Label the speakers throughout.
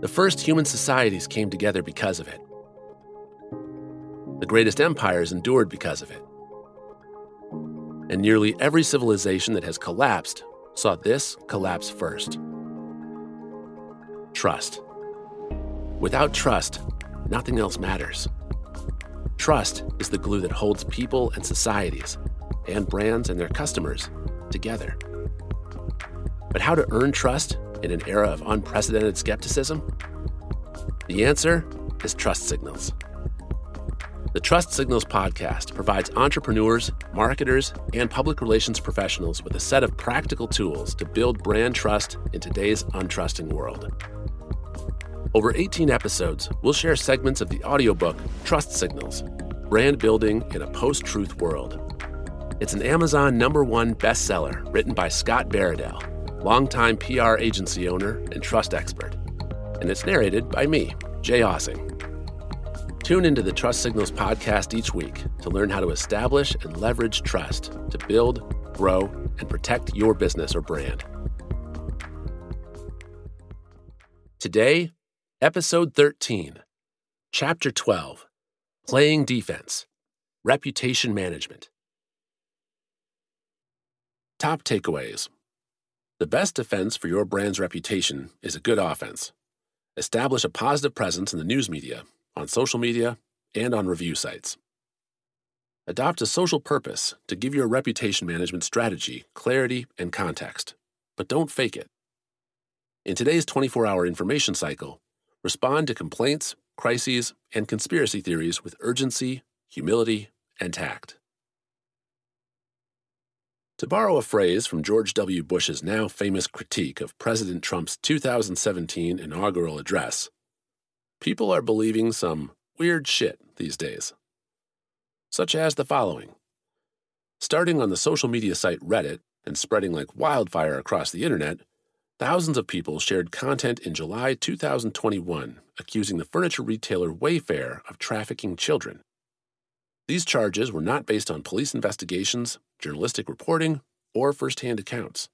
Speaker 1: The first human societies came together because of it. The greatest empires endured because of it. And nearly every civilization that has collapsed saw this collapse first. Trust. Without trust, nothing else matters. Trust is the glue that holds people and societies, and brands and their customers, together. But how to earn trust in an era of unprecedented skepticism? The answer is trust signals. The Trust Signals podcast provides entrepreneurs, marketers, and public relations professionals with a set of practical tools to build brand trust in today's untrusting world. Over 18 episodes, we'll share segments of the audiobook Trust Signals Brand Building in a Post Truth World. It's an Amazon number one bestseller written by Scott Baradell, longtime PR agency owner and trust expert. And it's narrated by me, Jay Ossing. Tune into the Trust Signals podcast each week to learn how to establish and leverage trust to build, grow, and protect your business or brand. Today, Episode 13, Chapter 12 Playing Defense Reputation Management. Top takeaways The best defense for your brand's reputation is a good offense. Establish a positive presence in the news media, on social media, and on review sites. Adopt a social purpose to give your reputation management strategy clarity and context, but don't fake it. In today's 24 hour information cycle, Respond to complaints, crises, and conspiracy theories with urgency, humility, and tact. To borrow a phrase from George W. Bush's now famous critique of President Trump's 2017 inaugural address, people are believing some weird shit these days. Such as the following Starting on the social media site Reddit and spreading like wildfire across the internet, Thousands of people shared content in July 2021 accusing the furniture retailer Wayfair of trafficking children. These charges were not based on police investigations, journalistic reporting, or firsthand accounts.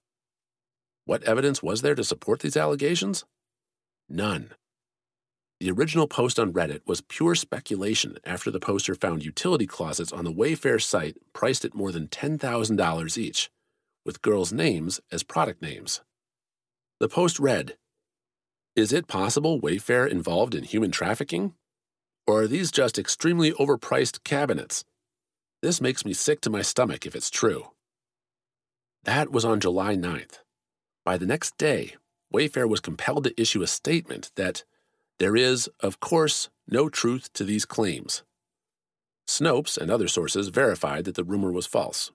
Speaker 1: What evidence was there to support these allegations? None. The original post on Reddit was pure speculation after the poster found utility closets on the Wayfair site priced at more than $10,000 each, with girls' names as product names. The post read Is it possible Wayfair involved in human trafficking? Or are these just extremely overpriced cabinets? This makes me sick to my stomach if it's true. That was on July 9th. By the next day, Wayfair was compelled to issue a statement that there is, of course, no truth to these claims. Snopes and other sources verified that the rumor was false.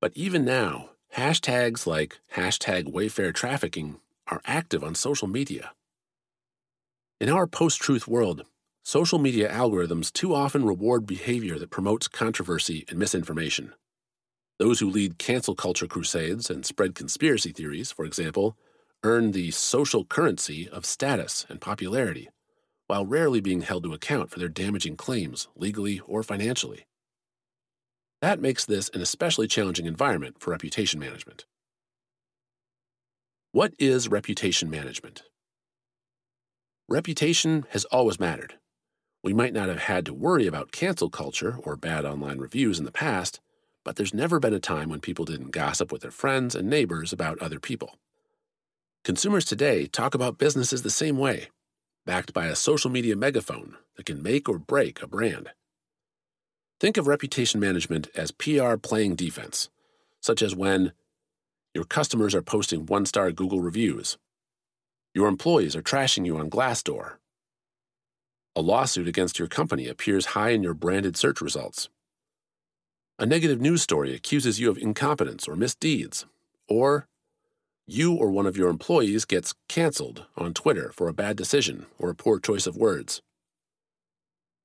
Speaker 1: But even now, Hashtags like hashtag Wayfair trafficking are active on social media. In our post truth world, social media algorithms too often reward behavior that promotes controversy and misinformation. Those who lead cancel culture crusades and spread conspiracy theories, for example, earn the social currency of status and popularity, while rarely being held to account for their damaging claims legally or financially. That makes this an especially challenging environment for reputation management. What is reputation management? Reputation has always mattered. We might not have had to worry about cancel culture or bad online reviews in the past, but there's never been a time when people didn't gossip with their friends and neighbors about other people. Consumers today talk about businesses the same way, backed by a social media megaphone that can make or break a brand. Think of reputation management as PR playing defense, such as when your customers are posting one star Google reviews, your employees are trashing you on Glassdoor, a lawsuit against your company appears high in your branded search results, a negative news story accuses you of incompetence or misdeeds, or you or one of your employees gets canceled on Twitter for a bad decision or a poor choice of words.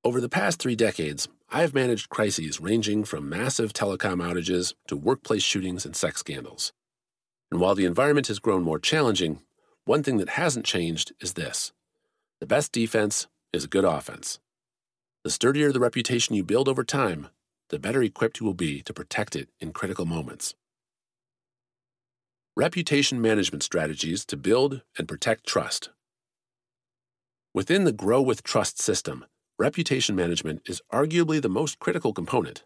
Speaker 1: Over the past three decades, I have managed crises ranging from massive telecom outages to workplace shootings and sex scandals. And while the environment has grown more challenging, one thing that hasn't changed is this the best defense is a good offense. The sturdier the reputation you build over time, the better equipped you will be to protect it in critical moments. Reputation management strategies to build and protect trust. Within the Grow with Trust system, reputation management is arguably the most critical component.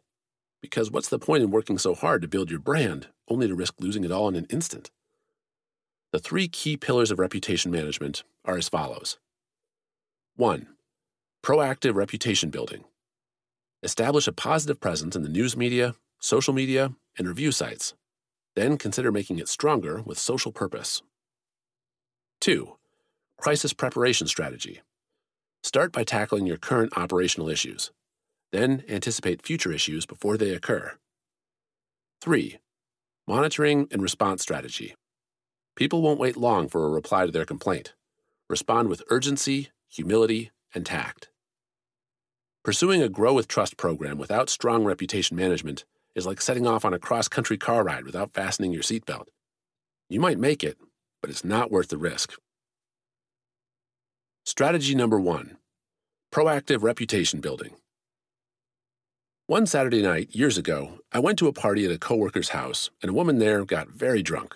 Speaker 1: Because what's the point in working so hard to build your brand only to risk losing it all in an instant? The three key pillars of reputation management are as follows 1. Proactive reputation building. Establish a positive presence in the news media, social media, and review sites. Then consider making it stronger with social purpose. 2. Crisis preparation strategy. Start by tackling your current operational issues. Then anticipate future issues before they occur. 3. Monitoring and response strategy. People won't wait long for a reply to their complaint. Respond with urgency, humility, and tact. Pursuing a Grow with Trust program without strong reputation management is like setting off on a cross country car ride without fastening your seatbelt. You might make it, but it's not worth the risk. Strategy number one proactive reputation building. One Saturday night, years ago, I went to a party at a coworker's house, and a woman there got very drunk.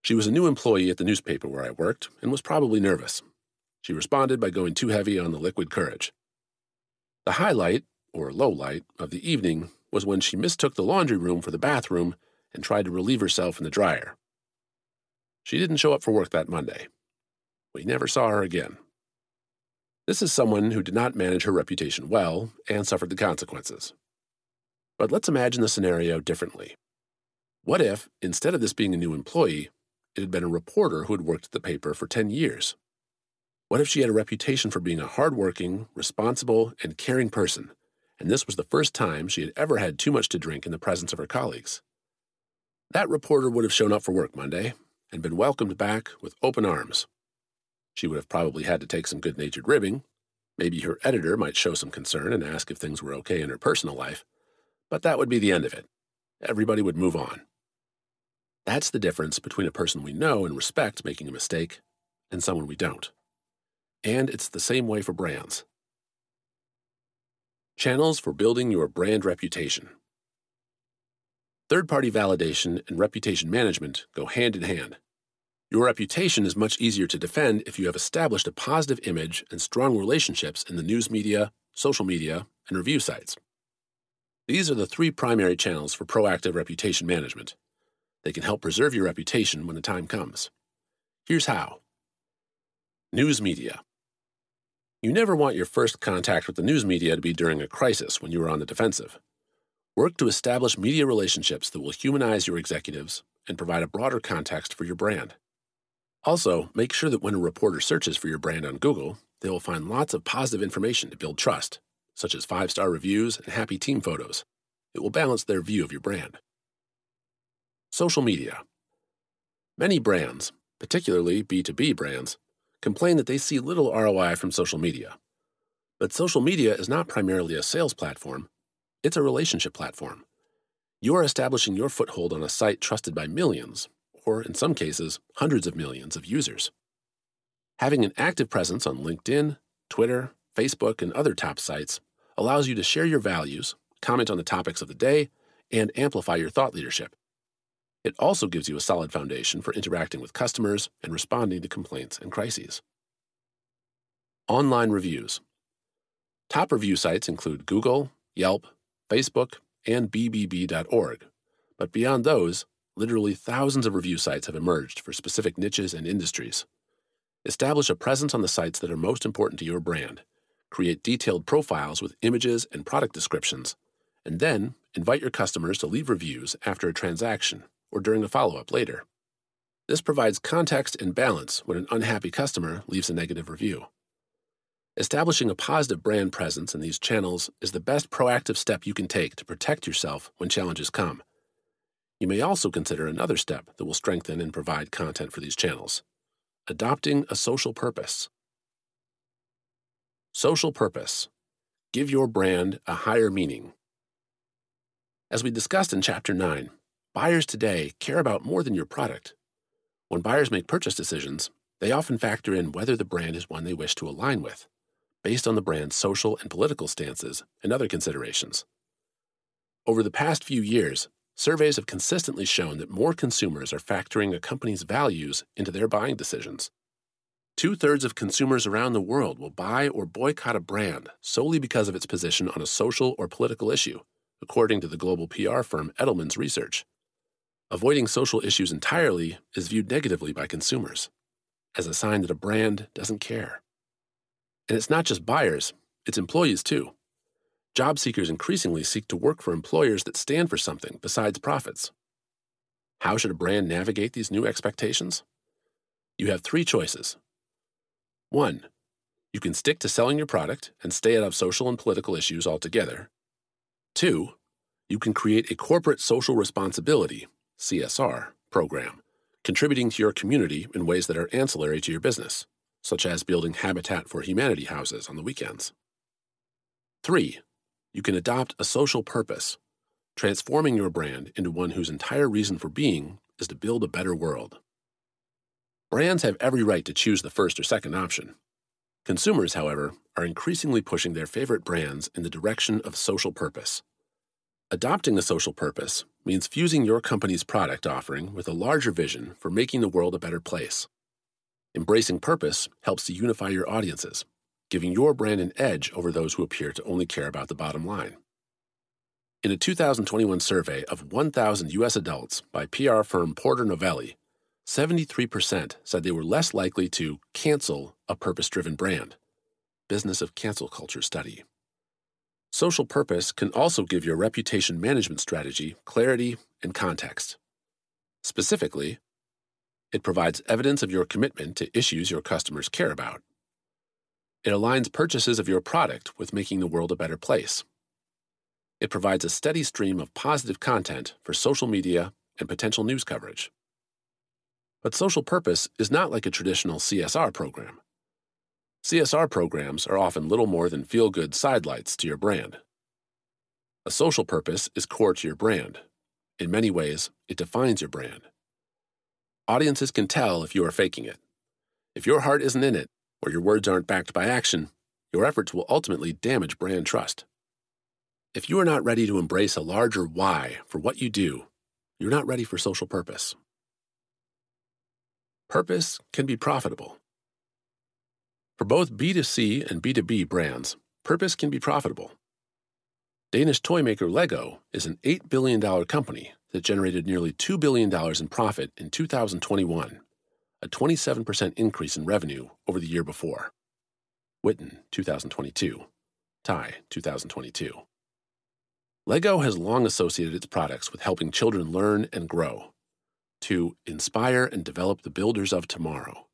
Speaker 1: She was a new employee at the newspaper where I worked and was probably nervous. She responded by going too heavy on the liquid courage. The highlight, or low light, of the evening was when she mistook the laundry room for the bathroom and tried to relieve herself in the dryer. She didn't show up for work that Monday. We never saw her again. This is someone who did not manage her reputation well and suffered the consequences. But let's imagine the scenario differently. What if, instead of this being a new employee, it had been a reporter who had worked at the paper for 10 years? What if she had a reputation for being a hardworking, responsible, and caring person, and this was the first time she had ever had too much to drink in the presence of her colleagues? That reporter would have shown up for work Monday and been welcomed back with open arms. She would have probably had to take some good natured ribbing. Maybe her editor might show some concern and ask if things were okay in her personal life. But that would be the end of it. Everybody would move on. That's the difference between a person we know and respect making a mistake and someone we don't. And it's the same way for brands. Channels for building your brand reputation. Third party validation and reputation management go hand in hand. Your reputation is much easier to defend if you have established a positive image and strong relationships in the news media, social media, and review sites. These are the three primary channels for proactive reputation management. They can help preserve your reputation when the time comes. Here's how News media. You never want your first contact with the news media to be during a crisis when you are on the defensive. Work to establish media relationships that will humanize your executives and provide a broader context for your brand. Also, make sure that when a reporter searches for your brand on Google, they will find lots of positive information to build trust, such as five star reviews and happy team photos. It will balance their view of your brand. Social media. Many brands, particularly B2B brands, complain that they see little ROI from social media. But social media is not primarily a sales platform, it's a relationship platform. You are establishing your foothold on a site trusted by millions or in some cases, hundreds of millions of users. Having an active presence on LinkedIn, Twitter, Facebook, and other top sites allows you to share your values, comment on the topics of the day, and amplify your thought leadership. It also gives you a solid foundation for interacting with customers and responding to complaints and crises. Online reviews. Top review sites include Google, Yelp, Facebook, and BBB.org. But beyond those, literally thousands of review sites have emerged for specific niches and industries. Establish a presence on the sites that are most important to your brand. Create detailed profiles with images and product descriptions, and then invite your customers to leave reviews after a transaction or during a follow up later. This provides context and balance when an unhappy customer leaves a negative review. Establishing a positive brand presence in these channels is the best proactive step you can take to protect yourself when challenges come. You may also consider another step that will strengthen and provide content for these channels adopting a social purpose. Social purpose. Give your brand a higher meaning. As we discussed in Chapter 9, buyers today care about more than your product. When buyers make purchase decisions, they often factor in whether the brand is one they wish to align with, based on the brand's social and political stances and other considerations. Over the past few years, Surveys have consistently shown that more consumers are factoring a company's values into their buying decisions. Two thirds of consumers around the world will buy or boycott a brand solely because of its position on a social or political issue, according to the global PR firm Edelman's research. Avoiding social issues entirely is viewed negatively by consumers, as a sign that a brand doesn't care. And it's not just buyers, it's employees too. Job seekers increasingly seek to work for employers that stand for something besides profits. How should a brand navigate these new expectations? You have three choices 1. You can stick to selling your product and stay out of social and political issues altogether. 2. You can create a corporate social responsibility CSR program, contributing to your community in ways that are ancillary to your business, such as building Habitat for Humanity houses on the weekends. 3. You can adopt a social purpose, transforming your brand into one whose entire reason for being is to build a better world. Brands have every right to choose the first or second option. Consumers, however, are increasingly pushing their favorite brands in the direction of social purpose. Adopting a social purpose means fusing your company's product offering with a larger vision for making the world a better place. Embracing purpose helps to unify your audiences, giving your brand an edge over those who appear to only care about the bottom line. In a 2021 survey of 1,000 U.S. adults by PR firm Porter Novelli, 73% said they were less likely to cancel a purpose driven brand. Business of Cancel Culture Study. Social purpose can also give your reputation management strategy clarity and context. Specifically, it provides evidence of your commitment to issues your customers care about. It aligns purchases of your product with making the world a better place. It provides a steady stream of positive content for social media and potential news coverage. But social purpose is not like a traditional CSR program. CSR programs are often little more than feel good sidelights to your brand. A social purpose is core to your brand. In many ways, it defines your brand. Audiences can tell if you are faking it. If your heart isn't in it, or your words aren't backed by action, your efforts will ultimately damage brand trust. If you are not ready to embrace a larger why for what you do, you're not ready for social purpose. Purpose can be profitable. For both B2C and B2B brands, purpose can be profitable. Danish toy maker Lego is an $8 billion company that generated nearly $2 billion in profit in 2021, a 27% increase in revenue over the year before. Witten, 2022. Tai, 2022. Lego has long associated its products with helping children learn and grow to inspire and develop the builders of tomorrow.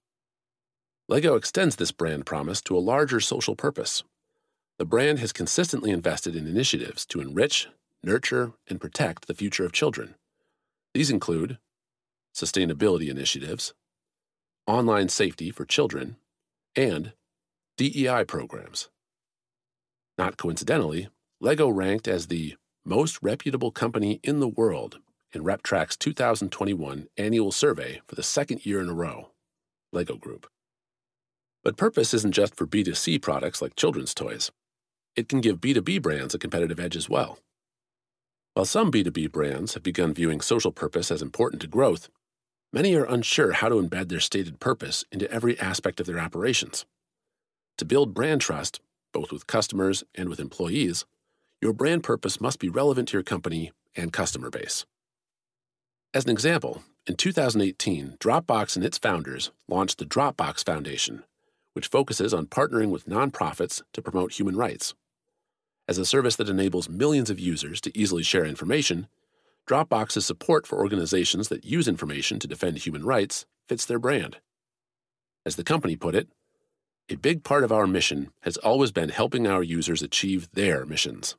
Speaker 1: LEGO extends this brand promise to a larger social purpose. The brand has consistently invested in initiatives to enrich, nurture, and protect the future of children. These include sustainability initiatives, online safety for children, and DEI programs. Not coincidentally, LEGO ranked as the most reputable company in the world in RepTrak's 2021 annual survey for the second year in a row. LEGO Group. But purpose isn't just for B2C products like children's toys. It can give B2B brands a competitive edge as well. While some B2B brands have begun viewing social purpose as important to growth, many are unsure how to embed their stated purpose into every aspect of their operations. To build brand trust, both with customers and with employees, your brand purpose must be relevant to your company and customer base. As an example, in 2018, Dropbox and its founders launched the Dropbox Foundation, which focuses on partnering with nonprofits to promote human rights. As a service that enables millions of users to easily share information, Dropbox's support for organizations that use information to defend human rights fits their brand. As the company put it, a big part of our mission has always been helping our users achieve their missions.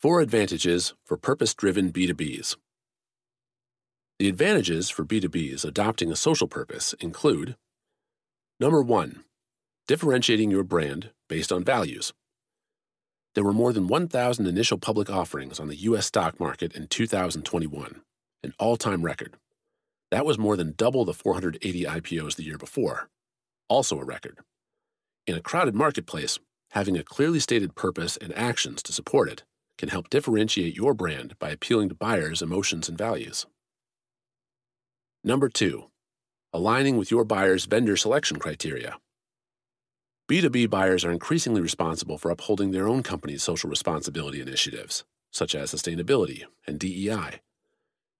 Speaker 1: Four advantages for purpose driven B2Bs. The advantages for B2Bs adopting a social purpose include Number one, differentiating your brand based on values. There were more than 1,000 initial public offerings on the U.S. stock market in 2021, an all time record. That was more than double the 480 IPOs the year before, also a record. In a crowded marketplace, having a clearly stated purpose and actions to support it can help differentiate your brand by appealing to buyers' emotions and values. Number two, aligning with your buyer's vendor selection criteria. B2B buyers are increasingly responsible for upholding their own company's social responsibility initiatives, such as sustainability and DEI.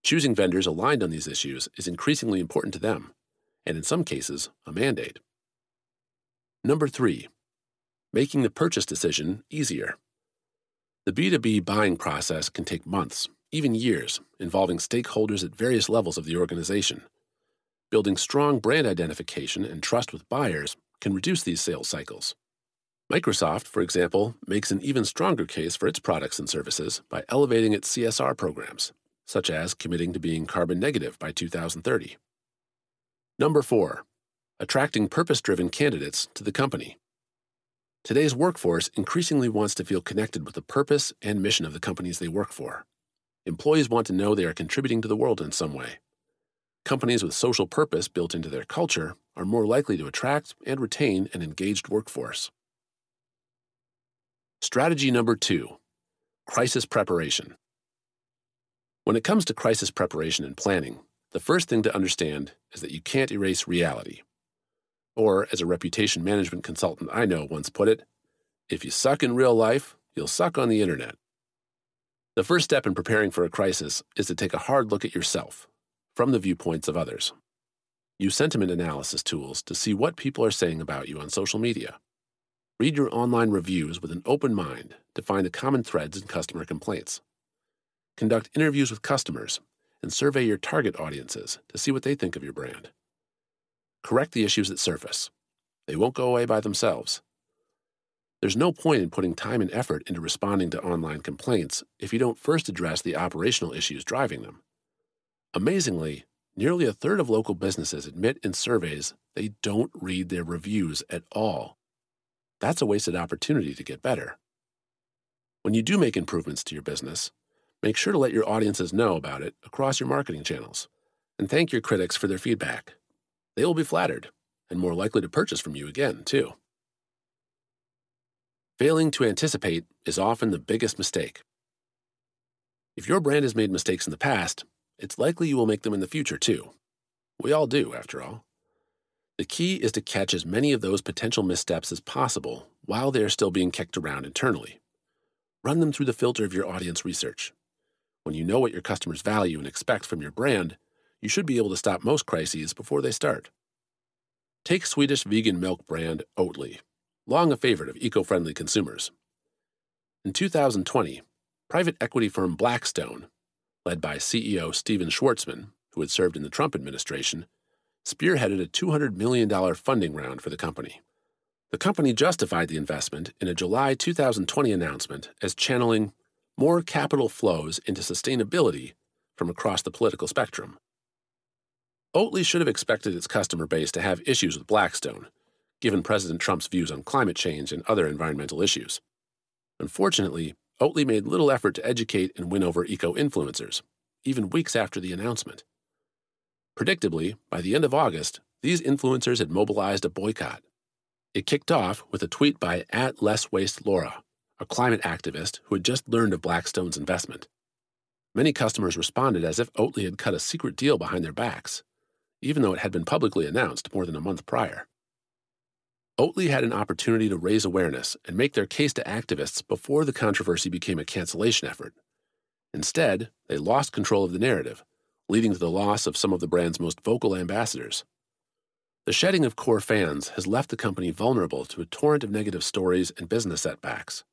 Speaker 1: Choosing vendors aligned on these issues is increasingly important to them, and in some cases, a mandate. Number three, making the purchase decision easier. The B2B buying process can take months, even years, involving stakeholders at various levels of the organization. Building strong brand identification and trust with buyers can reduce these sales cycles. Microsoft, for example, makes an even stronger case for its products and services by elevating its CSR programs, such as committing to being carbon negative by 2030. Number four, attracting purpose driven candidates to the company. Today's workforce increasingly wants to feel connected with the purpose and mission of the companies they work for. Employees want to know they are contributing to the world in some way. Companies with social purpose built into their culture are more likely to attract and retain an engaged workforce. Strategy number two crisis preparation. When it comes to crisis preparation and planning, the first thing to understand is that you can't erase reality. Or, as a reputation management consultant I know once put it, if you suck in real life, you'll suck on the internet. The first step in preparing for a crisis is to take a hard look at yourself from the viewpoints of others. Use sentiment analysis tools to see what people are saying about you on social media. Read your online reviews with an open mind to find the common threads in customer complaints. Conduct interviews with customers and survey your target audiences to see what they think of your brand. Correct the issues that surface. They won't go away by themselves. There's no point in putting time and effort into responding to online complaints if you don't first address the operational issues driving them. Amazingly, nearly a third of local businesses admit in surveys they don't read their reviews at all. That's a wasted opportunity to get better. When you do make improvements to your business, make sure to let your audiences know about it across your marketing channels, and thank your critics for their feedback. They will be flattered and more likely to purchase from you again, too. Failing to anticipate is often the biggest mistake. If your brand has made mistakes in the past, it's likely you will make them in the future too. We all do, after all. The key is to catch as many of those potential missteps as possible while they are still being kicked around internally. Run them through the filter of your audience research. When you know what your customers value and expect from your brand, you should be able to stop most crises before they start. Take Swedish vegan milk brand Oatly, long a favorite of eco friendly consumers. In 2020, private equity firm Blackstone led by CEO Stephen Schwarzman, who had served in the Trump administration, spearheaded a $200 million funding round for the company. The company justified the investment in a July 2020 announcement as channeling more capital flows into sustainability from across the political spectrum. Oatly should have expected its customer base to have issues with Blackstone, given President Trump's views on climate change and other environmental issues. Unfortunately, Oatly made little effort to educate and win over eco influencers, even weeks after the announcement. Predictably, by the end of August, these influencers had mobilized a boycott. It kicked off with a tweet by at Less Waste Laura, a climate activist who had just learned of Blackstone's investment. Many customers responded as if Oatly had cut a secret deal behind their backs, even though it had been publicly announced more than a month prior. Oatly had an opportunity to raise awareness and make their case to activists before the controversy became a cancellation effort. Instead, they lost control of the narrative, leading to the loss of some of the brand's most vocal ambassadors. The shedding of core fans has left the company vulnerable to a torrent of negative stories and business setbacks.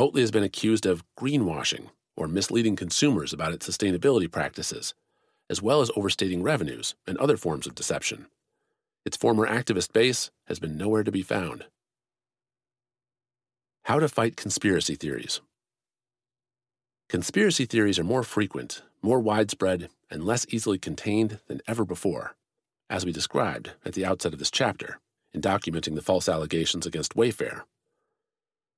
Speaker 1: Oatly has been accused of greenwashing, or misleading consumers about its sustainability practices, as well as overstating revenues and other forms of deception. Its former activist base has been nowhere to be found. How to fight conspiracy theories. Conspiracy theories are more frequent, more widespread, and less easily contained than ever before, as we described at the outset of this chapter in documenting the false allegations against Wayfair.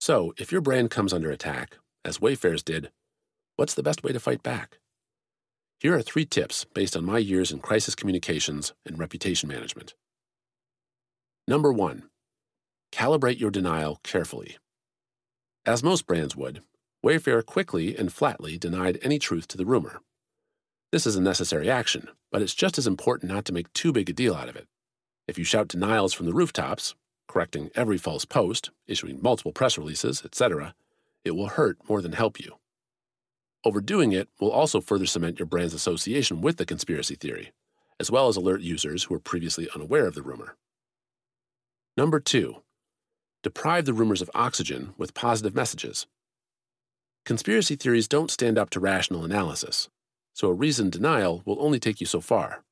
Speaker 1: So, if your brand comes under attack, as Wayfair's did, what's the best way to fight back? Here are three tips based on my years in crisis communications and reputation management. Number one, calibrate your denial carefully. As most brands would, Wayfair quickly and flatly denied any truth to the rumor. This is a necessary action, but it's just as important not to make too big a deal out of it. If you shout denials from the rooftops, correcting every false post, issuing multiple press releases, etc., it will hurt more than help you. Overdoing it will also further cement your brand's association with the conspiracy theory, as well as alert users who were previously unaware of the rumor. Number two, deprive the rumors of oxygen with positive messages. Conspiracy theories don't stand up to rational analysis, so a reasoned denial will only take you so far.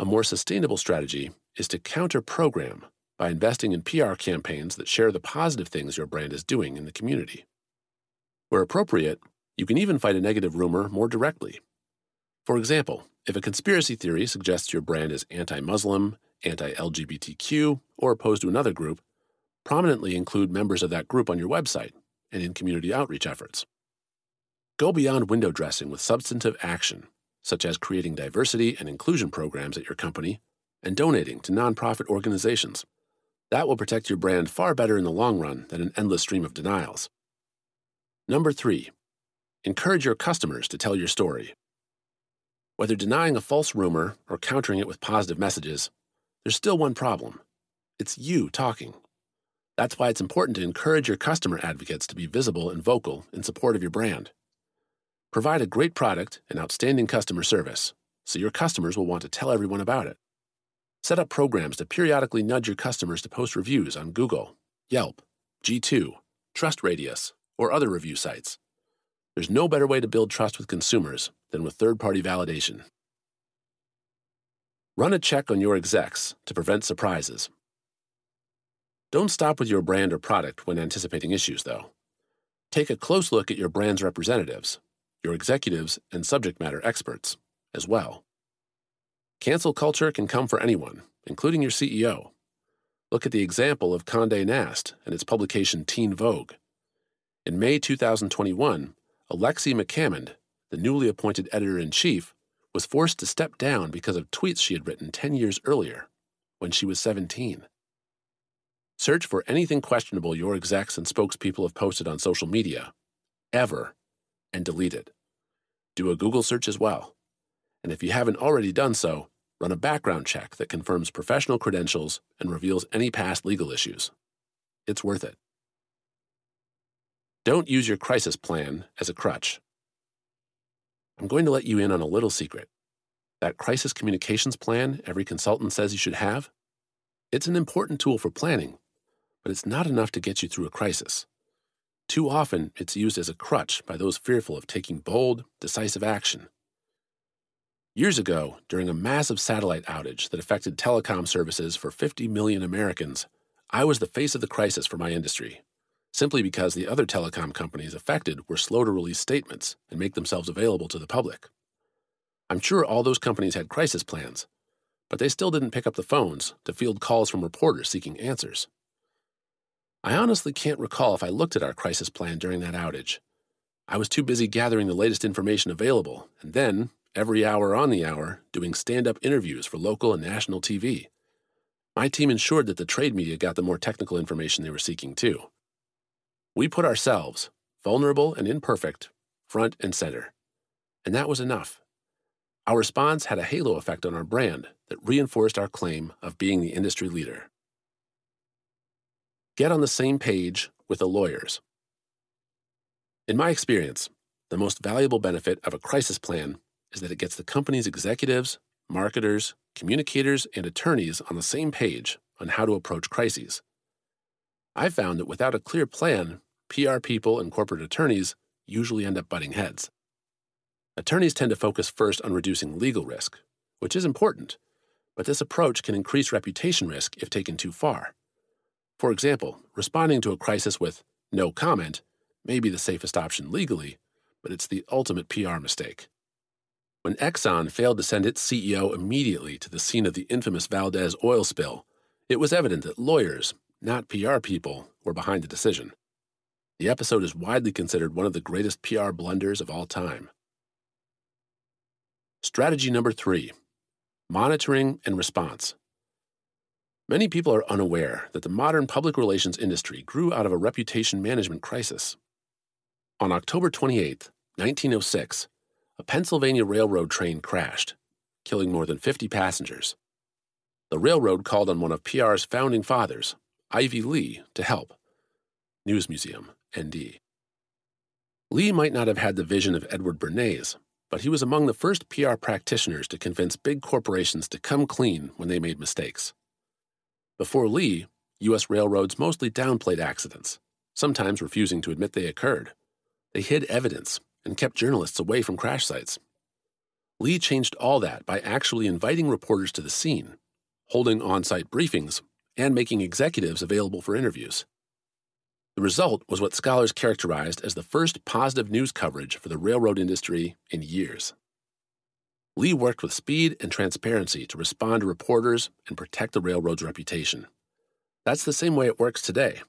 Speaker 1: A more sustainable strategy is to counter program by investing in PR campaigns that share the positive things your brand is doing in the community. Where appropriate, you can even fight a negative rumor more directly. For example, if a conspiracy theory suggests your brand is anti Muslim, anti LGBTQ, or opposed to another group, prominently include members of that group on your website and in community outreach efforts. Go beyond window dressing with substantive action, such as creating diversity and inclusion programs at your company and donating to nonprofit organizations. That will protect your brand far better in the long run than an endless stream of denials. Number three, encourage your customers to tell your story. Whether denying a false rumor or countering it with positive messages, there's still one problem it's you talking. That's why it's important to encourage your customer advocates to be visible and vocal in support of your brand. Provide a great product and outstanding customer service so your customers will want to tell everyone about it. Set up programs to periodically nudge your customers to post reviews on Google, Yelp, G2, TrustRadius, or other review sites. There's no better way to build trust with consumers than with third party validation. Run a check on your execs to prevent surprises. Don't stop with your brand or product when anticipating issues, though. Take a close look at your brand's representatives, your executives and subject matter experts, as well. Cancel culture can come for anyone, including your CEO. Look at the example of Condé Nast and its publication Teen Vogue. In May 2021, Alexi McCammond, the newly appointed editor in chief, was forced to step down because of tweets she had written 10 years earlier, when she was 17. Search for anything questionable your execs and spokespeople have posted on social media, ever, and delete it. Do a Google search as well. And if you haven't already done so, run a background check that confirms professional credentials and reveals any past legal issues. It's worth it. Don't use your crisis plan as a crutch. I'm going to let you in on a little secret. That crisis communications plan every consultant says you should have? It's an important tool for planning, but it's not enough to get you through a crisis. Too often, it's used as a crutch by those fearful of taking bold, decisive action. Years ago, during a massive satellite outage that affected telecom services for 50 million Americans, I was the face of the crisis for my industry simply because the other telecom companies affected were slow to release statements and make themselves available to the public. I'm sure all those companies had crisis plans, but they still didn't pick up the phones to field calls from reporters seeking answers. I honestly can't recall if I looked at our crisis plan during that outage. I was too busy gathering the latest information available, and then, every hour on the hour, doing stand up interviews for local and national TV. My team ensured that the trade media got the more technical information they were seeking, too. We put ourselves, vulnerable and imperfect, front and center. And that was enough. Our response had a halo effect on our brand that reinforced our claim of being the industry leader. Get on the same page with the lawyers. In my experience, the most valuable benefit of a crisis plan is that it gets the company's executives, marketers, communicators, and attorneys on the same page on how to approach crises. I've found that without a clear plan, PR people and corporate attorneys usually end up butting heads. Attorneys tend to focus first on reducing legal risk, which is important, but this approach can increase reputation risk if taken too far. For example, responding to a crisis with no comment may be the safest option legally, but it's the ultimate PR mistake. When Exxon failed to send its CEO immediately to the scene of the infamous Valdez oil spill, it was evident that lawyers, not PR people, were behind the decision. The episode is widely considered one of the greatest PR blunders of all time. Strategy number three monitoring and response. Many people are unaware that the modern public relations industry grew out of a reputation management crisis. On October 28, 1906, a Pennsylvania railroad train crashed, killing more than 50 passengers. The railroad called on one of PR's founding fathers, Ivy Lee, to help. News Museum, ND. Lee might not have had the vision of Edward Bernays, but he was among the first PR practitioners to convince big corporations to come clean when they made mistakes. Before Lee, U.S. railroads mostly downplayed accidents, sometimes refusing to admit they occurred. They hid evidence and kept journalists away from crash sites. Lee changed all that by actually inviting reporters to the scene, holding on site briefings, and making executives available for interviews. The result was what scholars characterized as the first positive news coverage for the railroad industry in years. Lee worked with speed and transparency to respond to reporters and protect the railroad's reputation. That's the same way it works today,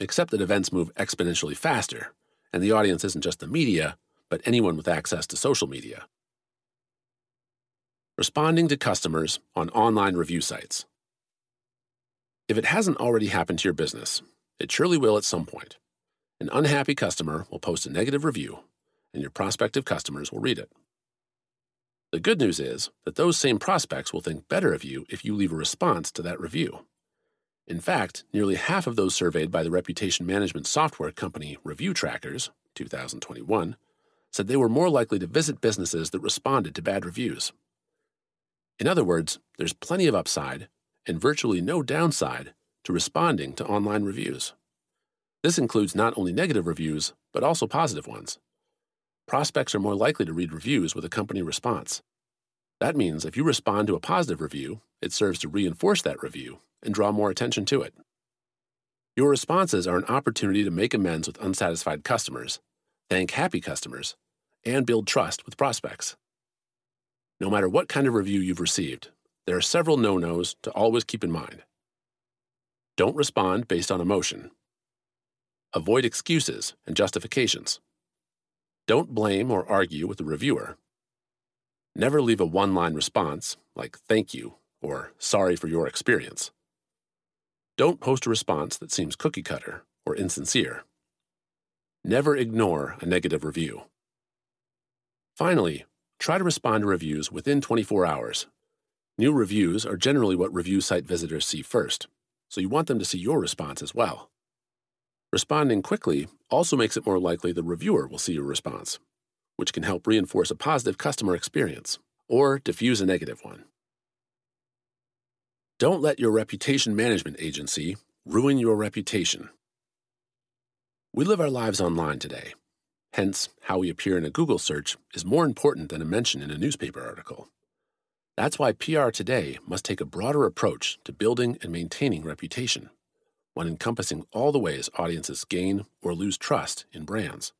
Speaker 1: except that events move exponentially faster, and the audience isn't just the media, but anyone with access to social media. Responding to customers on online review sites. If it hasn't already happened to your business, it surely will at some point. An unhappy customer will post a negative review, and your prospective customers will read it. The good news is that those same prospects will think better of you if you leave a response to that review. In fact, nearly half of those surveyed by the reputation management software company Review Trackers, 2021, said they were more likely to visit businesses that responded to bad reviews. In other words, there's plenty of upside and virtually no downside to responding to online reviews. This includes not only negative reviews, but also positive ones. Prospects are more likely to read reviews with a company response. That means if you respond to a positive review, it serves to reinforce that review and draw more attention to it. Your responses are an opportunity to make amends with unsatisfied customers, thank happy customers, and build trust with prospects. No matter what kind of review you've received, there are several no nos to always keep in mind. Don't respond based on emotion. Avoid excuses and justifications. Don't blame or argue with the reviewer. Never leave a one line response, like thank you or sorry for your experience. Don't post a response that seems cookie cutter or insincere. Never ignore a negative review. Finally, try to respond to reviews within 24 hours. New reviews are generally what review site visitors see first, so you want them to see your response as well. Responding quickly also makes it more likely the reviewer will see your response, which can help reinforce a positive customer experience or diffuse a negative one. Don't let your reputation management agency ruin your reputation. We live our lives online today. Hence, how we appear in a Google search is more important than a mention in a newspaper article. That's why PR today must take a broader approach to building and maintaining reputation, one encompassing all the ways audiences gain or lose trust in brands.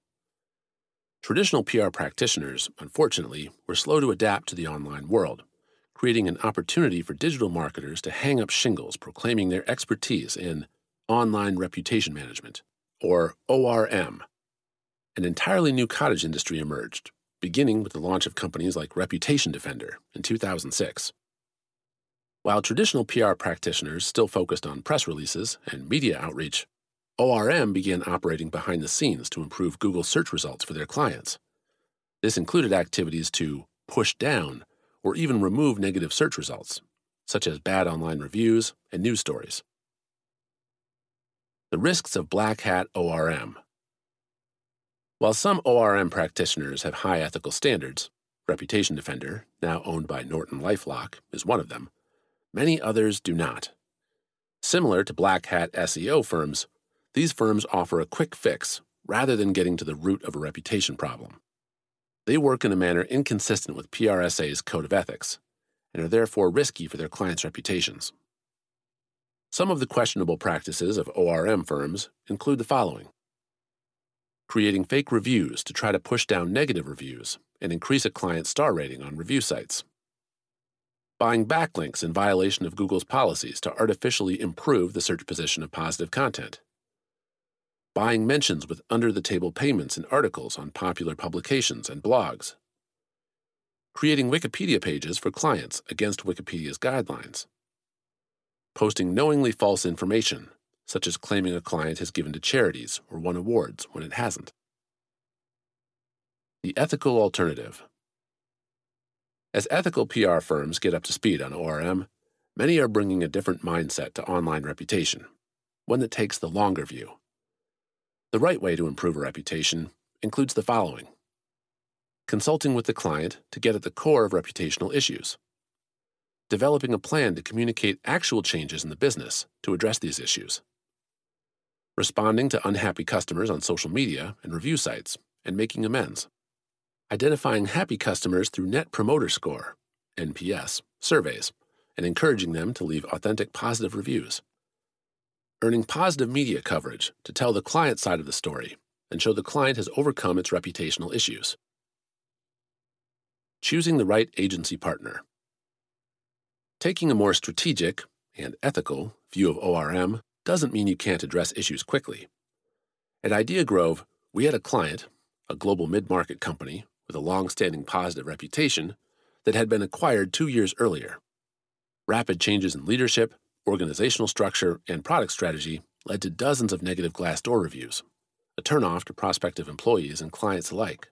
Speaker 1: Traditional PR practitioners, unfortunately, were slow to adapt to the online world, creating an opportunity for digital marketers to hang up shingles proclaiming their expertise in online reputation management, or ORM. An entirely new cottage industry emerged, beginning with the launch of companies like Reputation Defender in 2006. While traditional PR practitioners still focused on press releases and media outreach, ORM began operating behind the scenes to improve Google search results for their clients. This included activities to push down or even remove negative search results, such as bad online reviews and news stories. The risks of black hat ORM while some ORM practitioners have high ethical standards, Reputation Defender, now owned by Norton Lifelock, is one of them, many others do not. Similar to black hat SEO firms, these firms offer a quick fix rather than getting to the root of a reputation problem. They work in a manner inconsistent with PRSA's code of ethics and are therefore risky for their clients' reputations. Some of the questionable practices of ORM firms include the following creating fake reviews to try to push down negative reviews and increase a client's star rating on review sites. Buying backlinks in violation of Google's policies to artificially improve the search position of positive content. Buying mentions with under the table payments in articles on popular publications and blogs. Creating Wikipedia pages for clients against Wikipedia's guidelines. Posting knowingly false information such as claiming a client has given to charities or won awards when it hasn't. The ethical alternative As ethical PR firms get up to speed on ORM, many are bringing a different mindset to online reputation, one that takes the longer view. The right way to improve a reputation includes the following consulting with the client to get at the core of reputational issues, developing a plan to communicate actual changes in the business to address these issues, responding to unhappy customers on social media and review sites and making amends identifying happy customers through Net Promoter Score, NPS, surveys, and encouraging them to leave authentic positive reviews. Earning positive media coverage to tell the client side of the story and show the client has overcome its reputational issues. Choosing the right agency partner. Taking a more strategic and ethical view of ORM doesn't mean you can't address issues quickly. At Idea Grove, we had a client, a global mid market company, with a long standing positive reputation that had been acquired two years earlier. Rapid changes in leadership, organizational structure, and product strategy led to dozens of negative Glassdoor reviews, a turnoff to prospective employees and clients alike.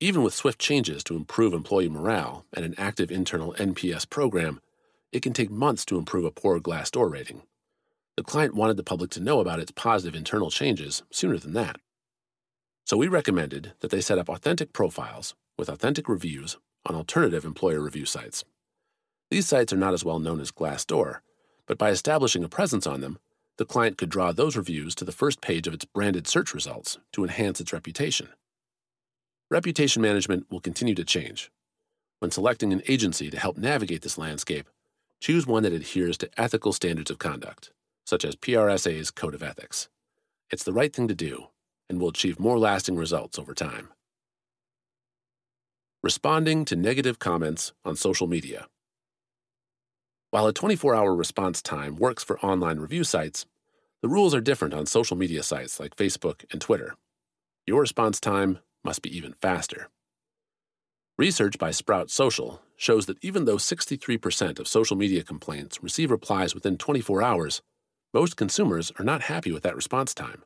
Speaker 1: Even with swift changes to improve employee morale and an active internal NPS program, it can take months to improve a poor Glassdoor rating. The client wanted the public to know about its positive internal changes sooner than that. So we recommended that they set up authentic profiles with authentic reviews on alternative employer review sites. These sites are not as well known as Glassdoor, but by establishing a presence on them, the client could draw those reviews to the first page of its branded search results to enhance its reputation. Reputation management will continue to change. When selecting an agency to help navigate this landscape, choose one that adheres to ethical standards of conduct, such as PRSA's Code of Ethics. It's the right thing to do, and will achieve more lasting results over time. Responding to negative comments on social media. While a 24 hour response time works for online review sites, the rules are different on social media sites like Facebook and Twitter. Your response time must be even faster. Research by Sprout Social shows that even though 63% of social media complaints receive replies within 24 hours, most consumers are not happy with that response time.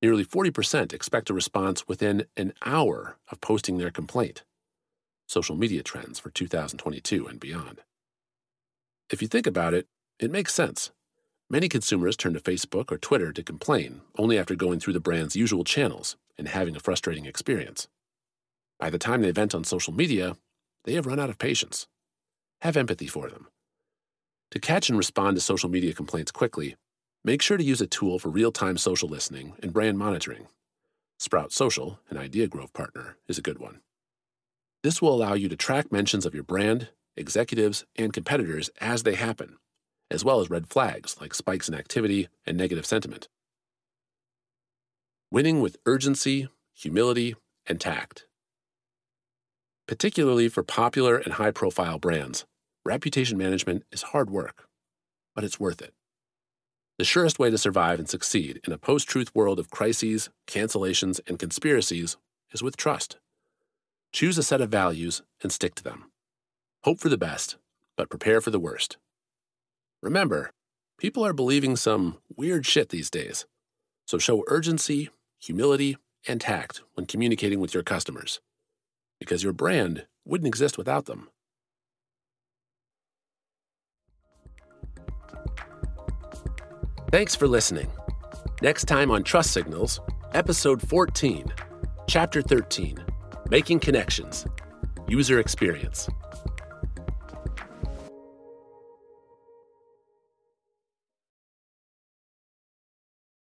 Speaker 1: Nearly 40% expect a response within an hour of posting their complaint. Social media trends for 2022 and beyond. If you think about it, it makes sense. Many consumers turn to Facebook or Twitter to complain only after going through the brand's usual channels and having a frustrating experience. By the time they vent on social media, they have run out of patience. Have empathy for them. To catch and respond to social media complaints quickly, Make sure to use a tool for real time social listening and brand monitoring. Sprout Social, an Idea Grove partner, is a good one. This will allow you to track mentions of your brand, executives, and competitors as they happen, as well as red flags like spikes in activity and negative sentiment. Winning with urgency, humility, and tact. Particularly for popular and high profile brands, reputation management is hard work, but it's worth it. The surest way to survive and succeed in a post truth world of crises, cancellations, and conspiracies is with trust. Choose a set of values and stick to them. Hope for the best, but prepare for the worst. Remember, people are believing some weird shit these days, so show urgency, humility, and tact when communicating with your customers, because your brand wouldn't exist without them. Thanks for listening. Next time on Trust Signals, Episode 14, Chapter 13 Making Connections User Experience.